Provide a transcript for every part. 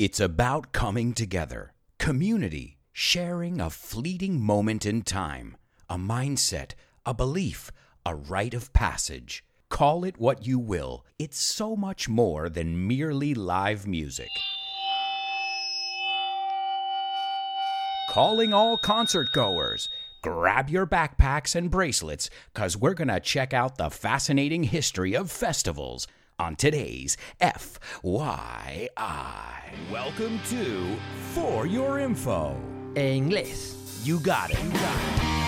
It's about coming together, community, sharing a fleeting moment in time, a mindset, a belief, a rite of passage. Call it what you will, it's so much more than merely live music. Calling all concert goers. Grab your backpacks and bracelets, because we're going to check out the fascinating history of festivals on today's FYI. Welcome to For Your Info. English. You got it. You got it.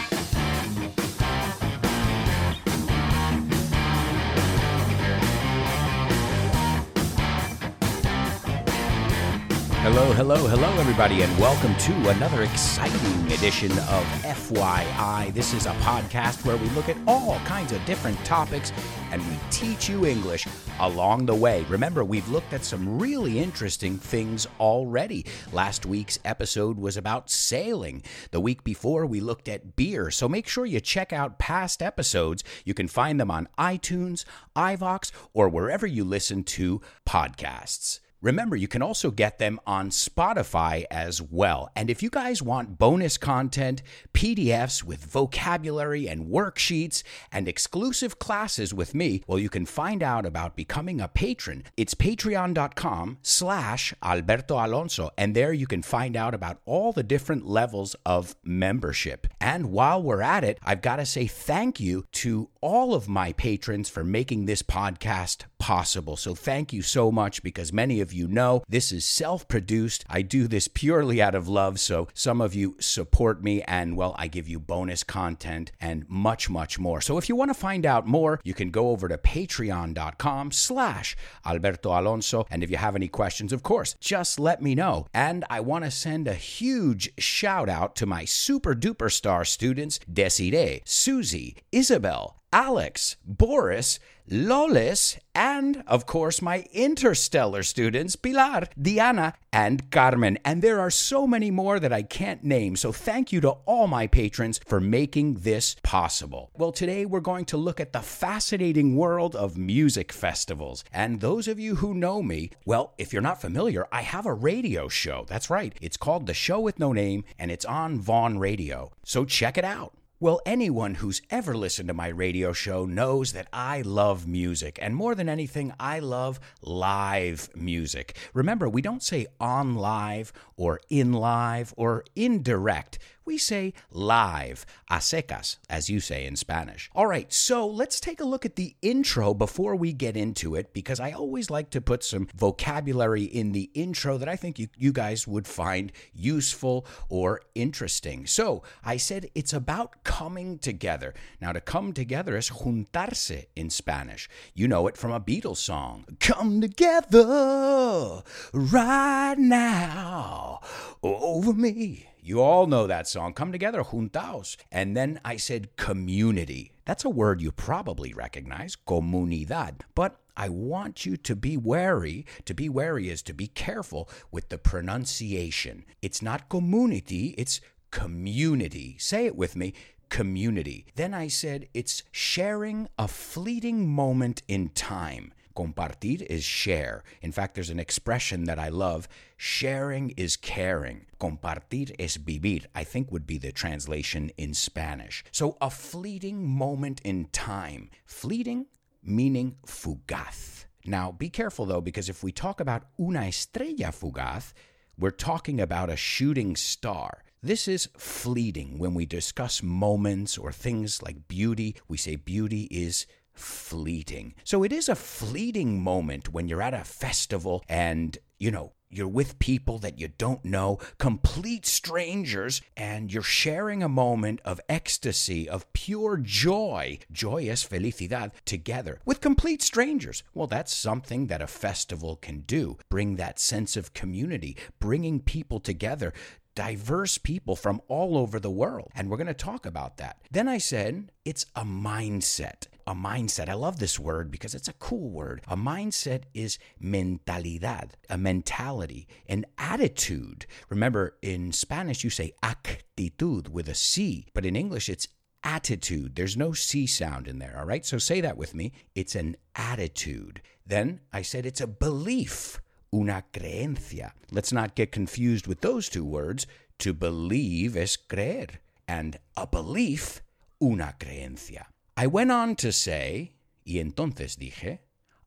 Hello, hello, hello, everybody, and welcome to another exciting edition of FYI. This is a podcast where we look at all kinds of different topics and we teach you English along the way. Remember, we've looked at some really interesting things already. Last week's episode was about sailing. The week before, we looked at beer. So make sure you check out past episodes. You can find them on iTunes, iVoox, or wherever you listen to podcasts. Remember, you can also get them on Spotify as well. And if you guys want bonus content, PDFs with vocabulary and worksheets, and exclusive classes with me, well, you can find out about becoming a patron. It's patreon.com slash Alberto Alonso. And there you can find out about all the different levels of membership. And while we're at it, I've got to say thank you to all of my patrons for making this podcast possible. So thank you so much because many of you know this is self produced. I do this purely out of love. So some of you support me and well, I give you bonus content and much, much more. So if you want to find out more, you can go over to patreon.com slash Alberto Alonso. And if you have any questions, of course, just let me know. And I want to send a huge shout out to my super duper star students, Desiree, Susie, Isabel, Alex, Boris, Lolis, and of course my interstellar students, Pilar, Diana, and Carmen. And there are so many more that I can't name. So thank you to all my patrons for making this possible. Well, today we're going to look at the fascinating world of music festivals. And those of you who know me, well, if you're not familiar, I have a radio show. That's right. It's called The Show with No Name, and it's on Vaughan Radio. So check it out. Well, anyone who's ever listened to my radio show knows that I love music, and more than anything, I love live music. Remember, we don't say on live or in live or indirect. We say live, a secas, as you say in Spanish. All right, so let's take a look at the intro before we get into it, because I always like to put some vocabulary in the intro that I think you, you guys would find useful or interesting. So I said it's about coming together. Now, to come together is juntarse in Spanish. You know it from a Beatles song. Come together right now over me. You all know that song. Come together, juntaos. And then I said community. That's a word you probably recognize, comunidad. But I want you to be wary. To be wary is to be careful with the pronunciation. It's not community, it's community. Say it with me community. Then I said it's sharing a fleeting moment in time. Compartir is share. In fact, there's an expression that I love sharing is caring. Compartir es vivir, I think would be the translation in Spanish. So, a fleeting moment in time. Fleeting meaning fugaz. Now, be careful though, because if we talk about una estrella fugaz, we're talking about a shooting star. This is fleeting. When we discuss moments or things like beauty, we say beauty is fleeting. So it is a fleeting moment when you're at a festival and, you know, you're with people that you don't know, complete strangers, and you're sharing a moment of ecstasy, of pure joy, joyous felicidad, together with complete strangers. Well, that's something that a festival can do. Bring that sense of community, bringing people together, diverse people from all over the world. And we're going to talk about that. Then I said, it's a mindset. A mindset. I love this word because it's a cool word. A mindset is mentalidad, a mentality, an attitude. Remember, in Spanish, you say actitud with a C, but in English, it's attitude. There's no C sound in there, all right? So say that with me. It's an attitude. Then I said it's a belief una creencia. Let's not get confused with those two words. To believe es creer, and a belief, una creencia. I went on to say, y entonces dije,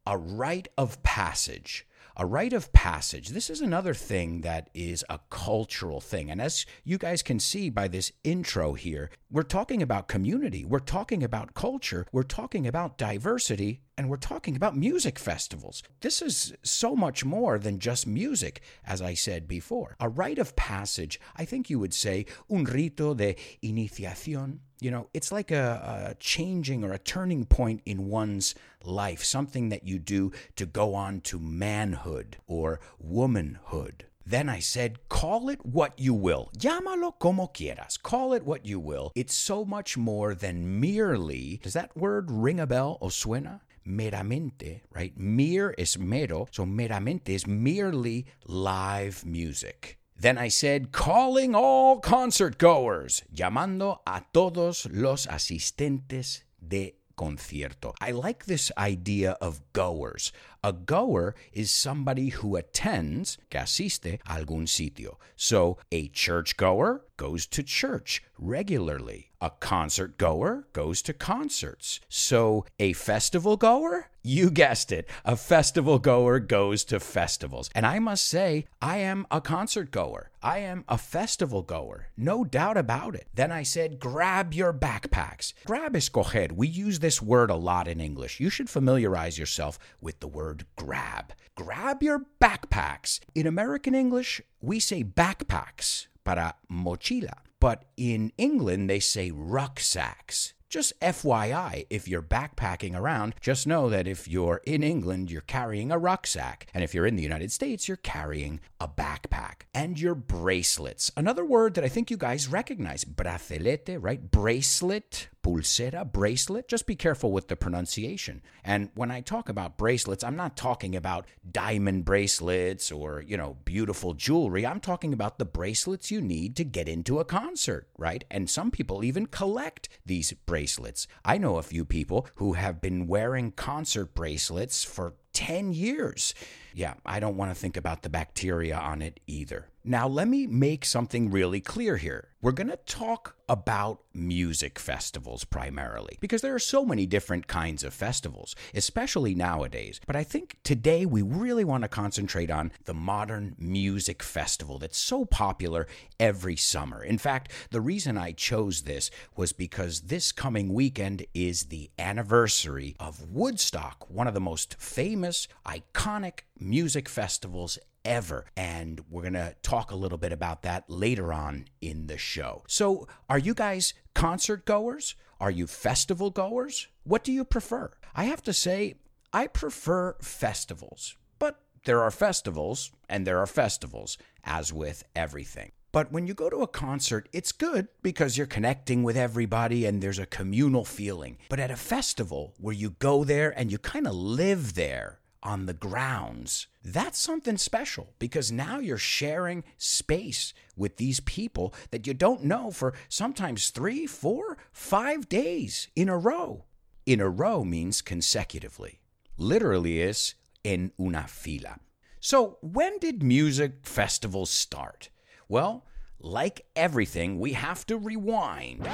a rite of passage. A rite of passage. This is another thing that is a cultural thing. And as you guys can see by this intro here, we're talking about community, we're talking about culture, we're talking about diversity, and we're talking about music festivals. This is so much more than just music, as I said before. A rite of passage, I think you would say, un rito de iniciación. You know, it's like a, a, changing or a turning point in one's life, something that you do to go on to manhood or womanhood. Then I said, call it what you will. Llámalo como quieras. Call it what you will. It's so much more than merely. Does that word ring a bell o suena? Meramente, right? Mere is mero, so meramente is merely live music. Then I said, calling all concert goers, llamando a todos los asistentes de concierto. I like this idea of goers. A goer is somebody who attends, que asiste algún sitio. So a churchgoer goes to church regularly. A concert goer goes to concerts. So a festival goer? You guessed it. A festival goer goes to festivals. And I must say, I am a concert goer. I am a festival goer. No doubt about it. Then I said, grab your backpacks. Grab escoger. We use this word a lot in English. You should familiarize yourself with the word grab. Grab your backpacks. In American English, we say backpacks para mochila. But in England, they say rucksacks. Just FYI, if you're backpacking around, just know that if you're in England, you're carrying a rucksack. And if you're in the United States, you're carrying a backpack. And your bracelets. Another word that I think you guys recognize bracelete, right? Bracelet, pulsera, bracelet. Just be careful with the pronunciation. And when I talk about bracelets, I'm not talking about diamond bracelets or, you know, beautiful jewelry. I'm talking about the bracelets you need to get into a concert, right? And some people even collect these bracelets. I know a few people who have been wearing concert bracelets for 10 years. Yeah, I don't want to think about the bacteria on it either. Now, let me make something really clear here. We're going to talk about music festivals primarily because there are so many different kinds of festivals, especially nowadays. But I think today we really want to concentrate on the modern music festival that's so popular every summer. In fact, the reason I chose this was because this coming weekend is the anniversary of Woodstock, one of the most famous, iconic music festivals ever. And we're going to talk a little bit about that later on in the show. So, are you guys concert goers? Are you festival goers? What do you prefer? I have to say, I prefer festivals, but there are festivals and there are festivals, as with everything. But when you go to a concert, it's good because you're connecting with everybody and there's a communal feeling. But at a festival where you go there and you kind of live there, on the grounds. That's something special because now you're sharing space with these people that you don't know for sometimes three, four, five days in a row. In a row means consecutively. Literally is en una fila. So, when did music festivals start? Well, like everything, we have to rewind.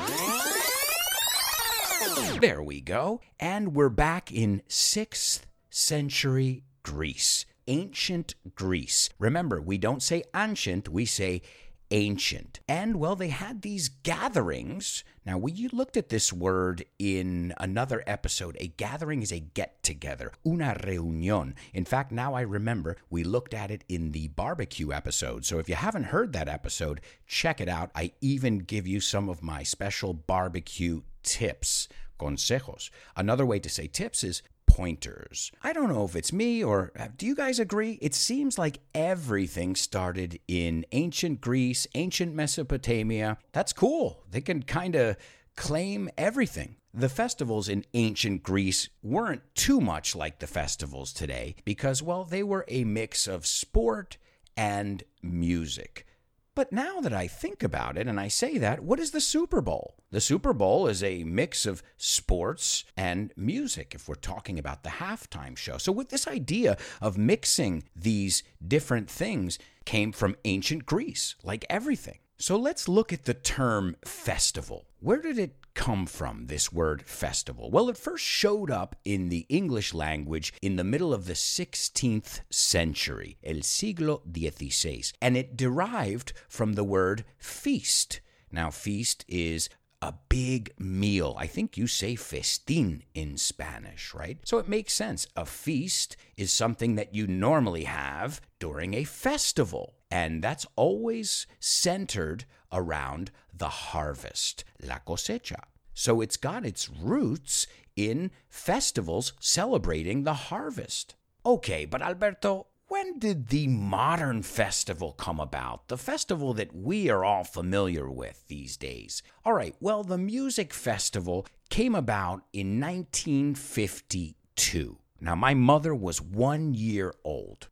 There we go. And we're back in 6th century Greece, ancient Greece. Remember, we don't say ancient, we say ancient. And well, they had these gatherings. Now, we looked at this word in another episode. A gathering is a get together, una reunión. In fact, now I remember we looked at it in the barbecue episode. So if you haven't heard that episode, check it out. I even give you some of my special barbecue tips. Consejos. Another way to say tips is pointers. I don't know if it's me or uh, do you guys agree? It seems like everything started in ancient Greece, ancient Mesopotamia. That's cool. They can kind of claim everything. The festivals in ancient Greece weren't too much like the festivals today because, well, they were a mix of sport and music. But now that I think about it and I say that, what is the Super Bowl? The Super Bowl is a mix of sports and music, if we're talking about the halftime show. So, with this idea of mixing these different things came from ancient Greece, like everything. So, let's look at the term festival. Where did it come from, this word festival? Well, it first showed up in the English language in the middle of the 16th century, el siglo XVI, and it derived from the word feast. Now, feast is a big meal. I think you say festín in Spanish, right? So it makes sense. A feast is something that you normally have during a festival, and that's always centered around the harvest, la cosecha. So it's got its roots in festivals celebrating the harvest. Okay, but Alberto, when did the modern festival come about? The festival that we are all familiar with these days. All right, well, the music festival came about in 1952. Now, my mother was one year old.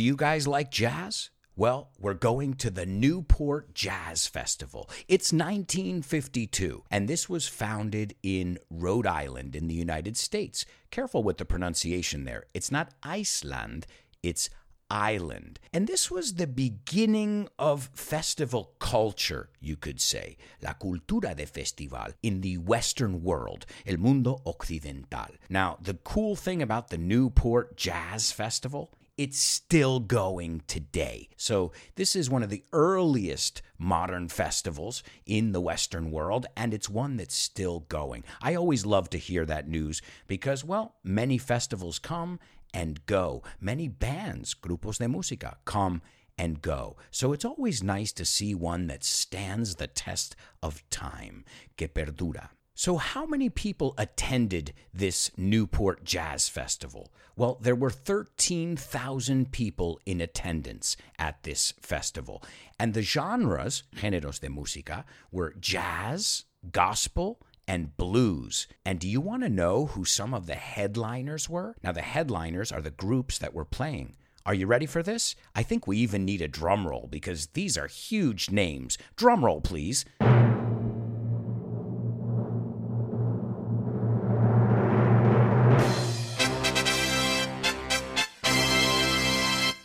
Do you guys like jazz? Well, we're going to the Newport Jazz Festival. It's 1952, and this was founded in Rhode Island in the United States. Careful with the pronunciation there. It's not Iceland, it's island. And this was the beginning of festival culture, you could say, la cultura de festival in the Western world, el mundo occidental. Now, the cool thing about the Newport Jazz Festival it's still going today. So, this is one of the earliest modern festivals in the Western world, and it's one that's still going. I always love to hear that news because, well, many festivals come and go. Many bands, grupos de música, come and go. So it's always nice to see one that stands the test of time, que perdura. So, how many people attended this Newport Jazz Festival? Well, there were 13,000 people in attendance at this festival. And the genres, géneros de música, were jazz, gospel, and blues. And do you want to know who some of the headliners were? Now, the headliners are the groups that were playing. Are you ready for this? I think we even need a drum roll because these are huge names. Drum roll, please.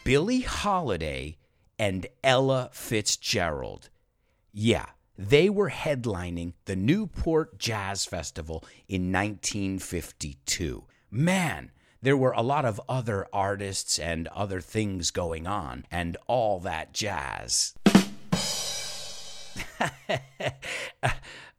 Billie Holiday and Ella Fitzgerald. Yeah, they were headlining the Newport Jazz Festival in 1952. Man, there were a lot of other artists and other things going on, and all that jazz.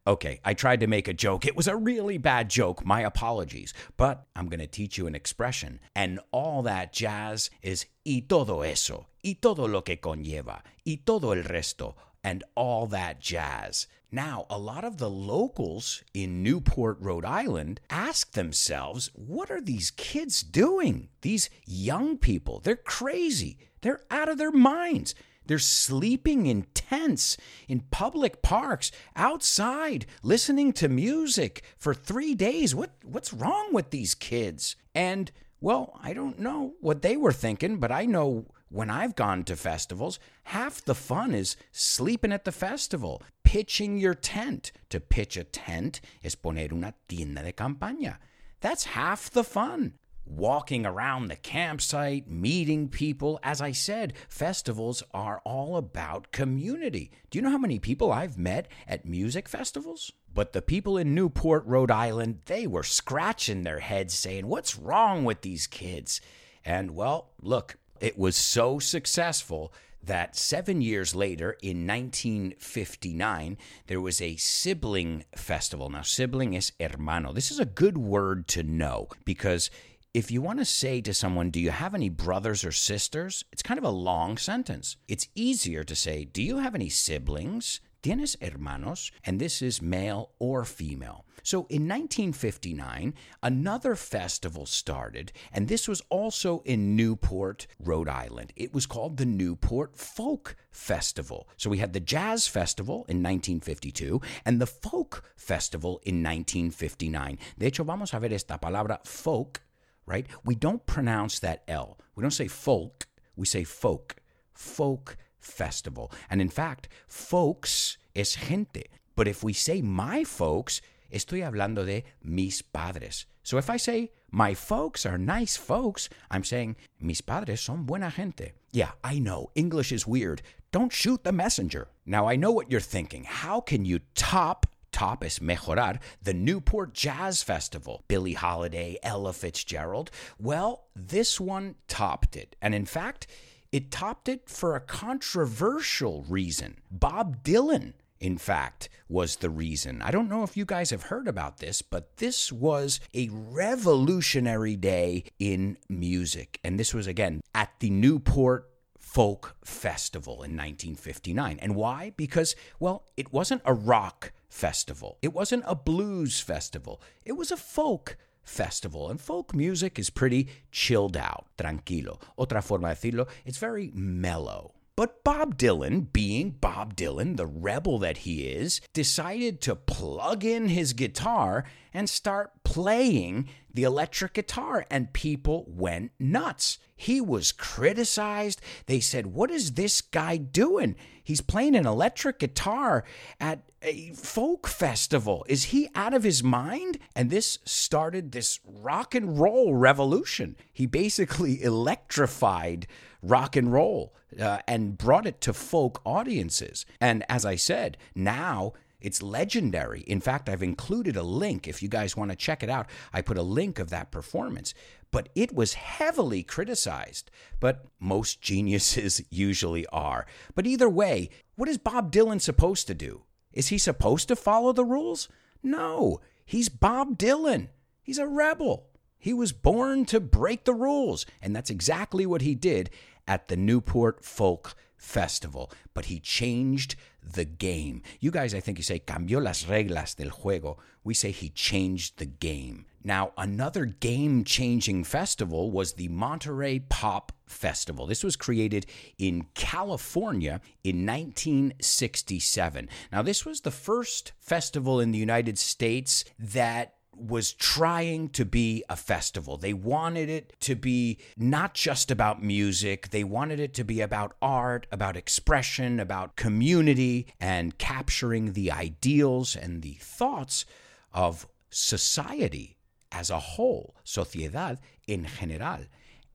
Okay, I tried to make a joke. It was a really bad joke. My apologies. But I'm going to teach you an expression. And all that jazz is y todo eso, y todo lo que conlleva, y todo el resto, and all that jazz. Now, a lot of the locals in Newport, Rhode Island ask themselves, what are these kids doing? These young people, they're crazy. They're out of their minds. They're sleeping in tents, in public parks, outside, listening to music for three days. What, what's wrong with these kids? And, well, I don't know what they were thinking, but I know when I've gone to festivals, half the fun is sleeping at the festival, pitching your tent. To pitch a tent es poner una tienda de campaña. That's half the fun walking around the campsite, meeting people. As I said, festivals are all about community. Do you know how many people I've met at music festivals? But the people in Newport, Rhode Island, they were scratching their heads saying, What's wrong with these kids? And well, look, it was so successful that seven years later, in 1959, there was a sibling festival. Now, sibling is hermano. This is a good word to know because if you want to say to someone, Do you have any brothers or sisters? It's kind of a long sentence. It's easier to say, Do you have any siblings? ¿Tienes hermanos? And this is male or female. So in 1959, another festival started, and this was also in Newport, Rhode Island. It was called the Newport Folk Festival. So we had the Jazz Festival in 1952 and the Folk Festival in 1959. De hecho, vamos a ver esta palabra folk right? We don't pronounce that L. We don't say folk, we say folk. Folk festival. And in fact, folks es gente. But if we say my folks, estoy hablando de mis padres. So if I say my folks are nice folks, I'm saying mis padres son buena gente. Yeah, I know, English is weird. Don't shoot the messenger. Now I know what you're thinking. How can you top top es mejorar the Newport Jazz Festival. Billie Holiday, Ella Fitzgerald. Well, this one topped it. And in fact, it topped it for a controversial reason. Bob Dylan, in fact, was the reason. I don't know if you guys have heard about this, but this was a revolutionary day in music. And this was, again, at the Newport Folk Festival in 1959. And why? Because, well, it wasn't a rock festival, it wasn't a blues festival, it was a folk festival. And folk music is pretty chilled out, tranquilo. Otra forma de decirlo, it's very mellow. But Bob Dylan, being Bob Dylan, the rebel that he is, decided to plug in his guitar and start playing the electric guitar, and people went nuts. He was criticized. They said, What is this guy doing? He's playing an electric guitar at a folk festival. Is he out of his mind? And this started this rock and roll revolution. He basically electrified rock and roll uh, and brought it to folk audiences. And as I said, now it's legendary. In fact, I've included a link if you guys want to check it out. I put a link of that performance. But it was heavily criticized. But most geniuses usually are. But either way, what is Bob Dylan supposed to do? Is he supposed to follow the rules? No, he's Bob Dylan. He's a rebel. He was born to break the rules, and that's exactly what he did at the Newport Folk Festival. But he changed the game. You guys, I think you say, cambió las reglas del juego. We say he changed the game. Now, another game changing festival was the Monterey Pop Festival. This was created in California in 1967. Now, this was the first festival in the United States that was trying to be a festival. They wanted it to be not just about music, they wanted it to be about art, about expression, about community, and capturing the ideals and the thoughts of society as a whole, sociedad en general.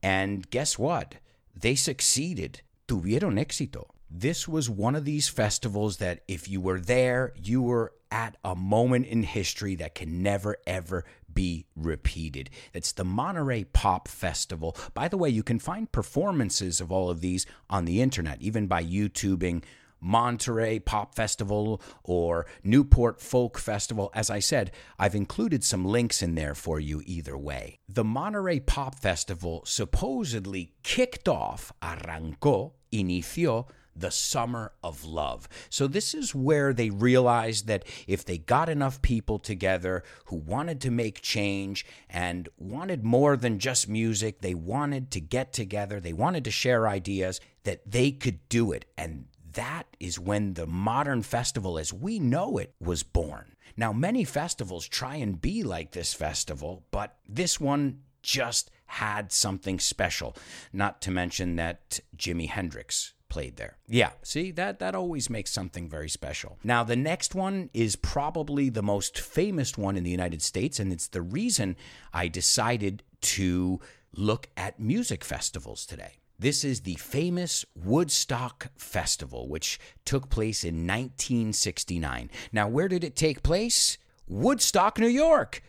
And guess what? They succeeded. Tuvieron éxito. This was one of these festivals that if you were there, you were at a moment in history that can never, ever be repeated. It's the Monterey Pop Festival. By the way, you can find performances of all of these on the internet, even by YouTubing Monterey Pop Festival or Newport Folk Festival. As I said, I've included some links in there for you either way. The Monterey Pop Festival supposedly kicked off, arrancó, inició, the summer of love. So, this is where they realized that if they got enough people together who wanted to make change and wanted more than just music, they wanted to get together, they wanted to share ideas, that they could do it. And that is when the modern festival as we know it was born. Now, many festivals try and be like this festival, but this one just had something special. Not to mention that Jimi Hendrix played there. Yeah, see that that always makes something very special. Now the next one is probably the most famous one in the United States and it's the reason I decided to look at music festivals today. This is the famous Woodstock Festival, which took place in 1969. Now, where did it take place? Woodstock, New York.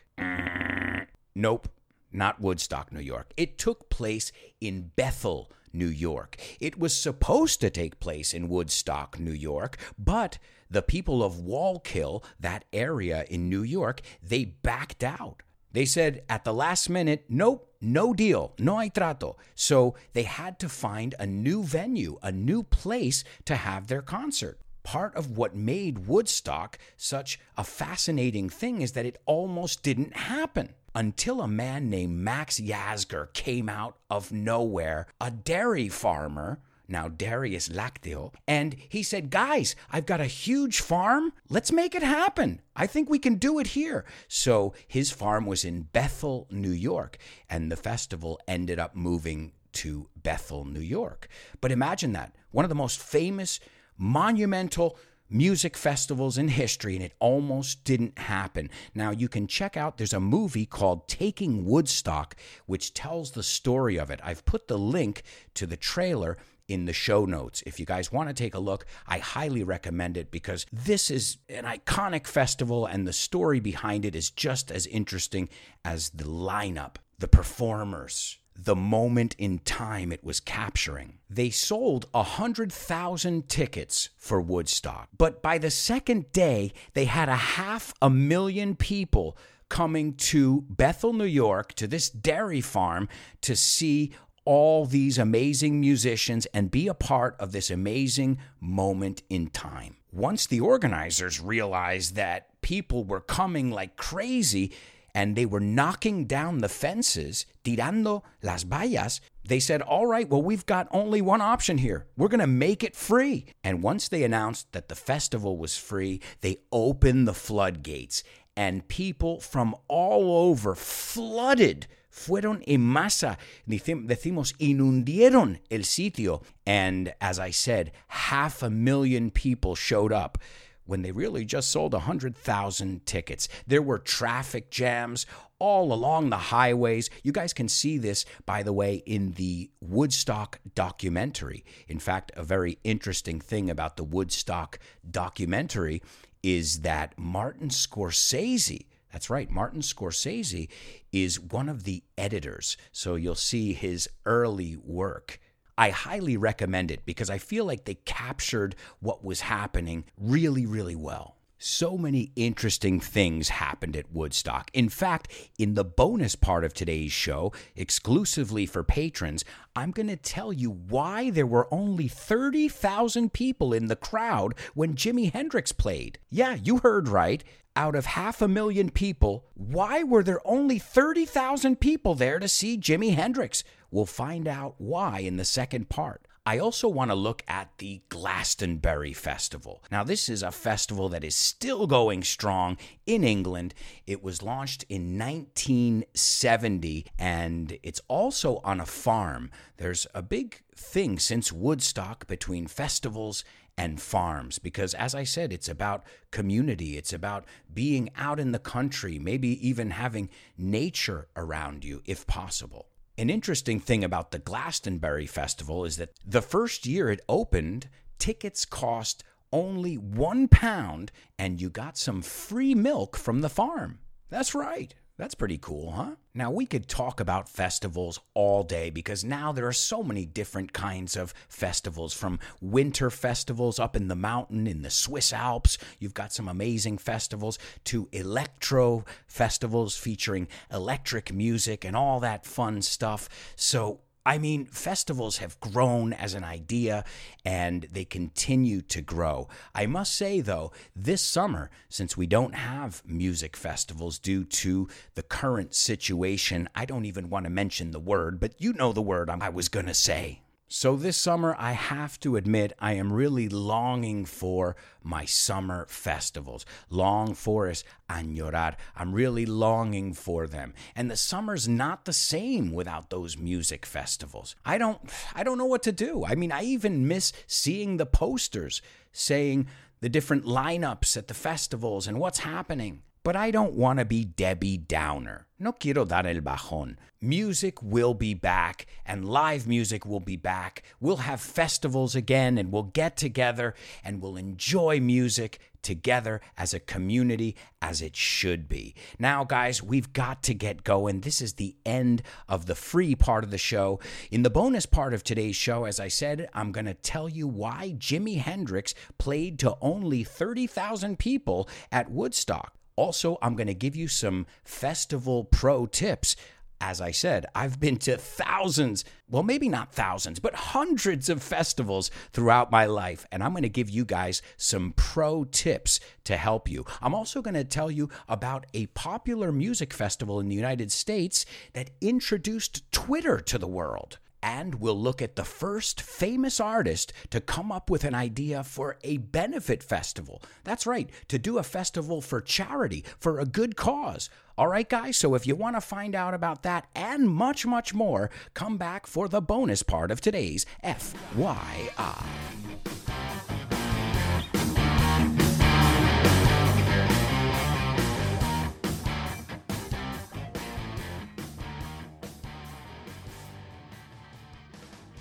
Nope, not Woodstock, New York. It took place in Bethel, New York. It was supposed to take place in Woodstock, New York, but the people of Wallkill, that area in New York, they backed out. They said at the last minute, nope, no deal, no hay trato. So they had to find a new venue, a new place to have their concert. Part of what made Woodstock such a fascinating thing is that it almost didn't happen until a man named Max Yasgur came out of nowhere, a dairy farmer now Darius Lacteo, and he said, Guys, I've got a huge farm. Let's make it happen. I think we can do it here. So his farm was in Bethel, New York, and the festival ended up moving to Bethel, New York. But imagine that one of the most famous, monumental, music festivals in history, and it almost didn't happen. Now, you can check out, there's a movie called Taking Woodstock, which tells the story of it. I've put the link to the trailer in the show notes. If you guys want to take a look, I highly recommend it because this is an iconic festival and the story behind it is just as interesting as the lineup, the performers, the moment in time it was capturing. They sold 100,000 tickets for Woodstock, but by the second day, they had a half a million people coming to Bethel, New York, to this dairy farm to see all these amazing musicians and be a part of this amazing moment in time. Once the organizers realized that people were coming like crazy, and they were knocking down the fences, tirando las vallas. They said, All right, well, we've got only one option here. We're going to make it free. And once they announced that the festival was free, they opened the floodgates, and people from all over flooded. Fueron en masa, decimos, inundieron el sitio. And as I said, half a million people showed up when they really just sold 100,000 tickets. There were traffic jams all along the highways. You guys can see this, by the way, in the Woodstock documentary. In fact, a very interesting thing about the Woodstock documentary is that Martin Scorsese. That's right, Martin Scorsese is one of the editors. So you'll see his early work. I highly recommend it because I feel like they captured what was happening really, really well. So many interesting things happened at Woodstock. In fact, in the bonus part of today's show, exclusively for patrons, I'm going to tell you why there were only 30,000 people in the crowd when Jimi Hendrix played. Yeah, you heard right. Out of half a million people, why were there only 30,000 people there to see Jimi Hendrix? We'll find out why in the second part. I also want to look at the Glastonbury Festival. Now, this is a festival that is still going strong in England. It was launched in 1970 and it's also on a farm. There's a big thing since Woodstock between festivals and farms because, as I said, it's about community, it's about being out in the country, maybe even having nature around you if possible. An interesting thing about the Glastonbury Festival is that the first year it opened, tickets cost only one pound and you got some free milk from the farm. That's right. That's pretty cool, huh? Now, we could talk about festivals all day because now there are so many different kinds of festivals from winter festivals up in the mountain in the Swiss Alps. You've got some amazing festivals to electro festivals featuring electric music and all that fun stuff. So, I mean, festivals have grown as an idea and they continue to grow. I must say, though, this summer, since we don't have music festivals due to the current situation, I don't even want to mention the word, but you know the word I was going to say. So this summer, I have to admit, I am really longing for my summer festivals. Long for is añorar. I'm really longing for them. And the summer's not the same without those music festivals. I don't I don't know what to do. I mean, I even miss seeing the posters saying the different lineups at the festivals and what's happening. But I don't want to be Debbie Downer. No quiero dar el bajón. Music will be back, and live music will be back. We'll have festivals again, and we'll get together and we'll enjoy music together as a community as it should be. Now, guys, we've got to get going. This is the end of the free part of the show. In the bonus part of today's show, as I said, I'm going to tell you why Jimi Hendrix played to only 30,000 people at Woodstock. Also, I'm going to give you some festival pro tips. As I said, I've been to thousands, well, maybe not thousands, but hundreds of festivals throughout my life. And I'm going to give you guys some pro tips to help you. I'm also going to tell you about a popular music festival in the United States that introduced Twitter to the world. And we'll look at the first famous artist to come up with an idea for a benefit festival. That's right, to do a festival for charity, for a good cause. All right, guys, so if you want to find out about that and much, much more, come back for the bonus part of today's FYI.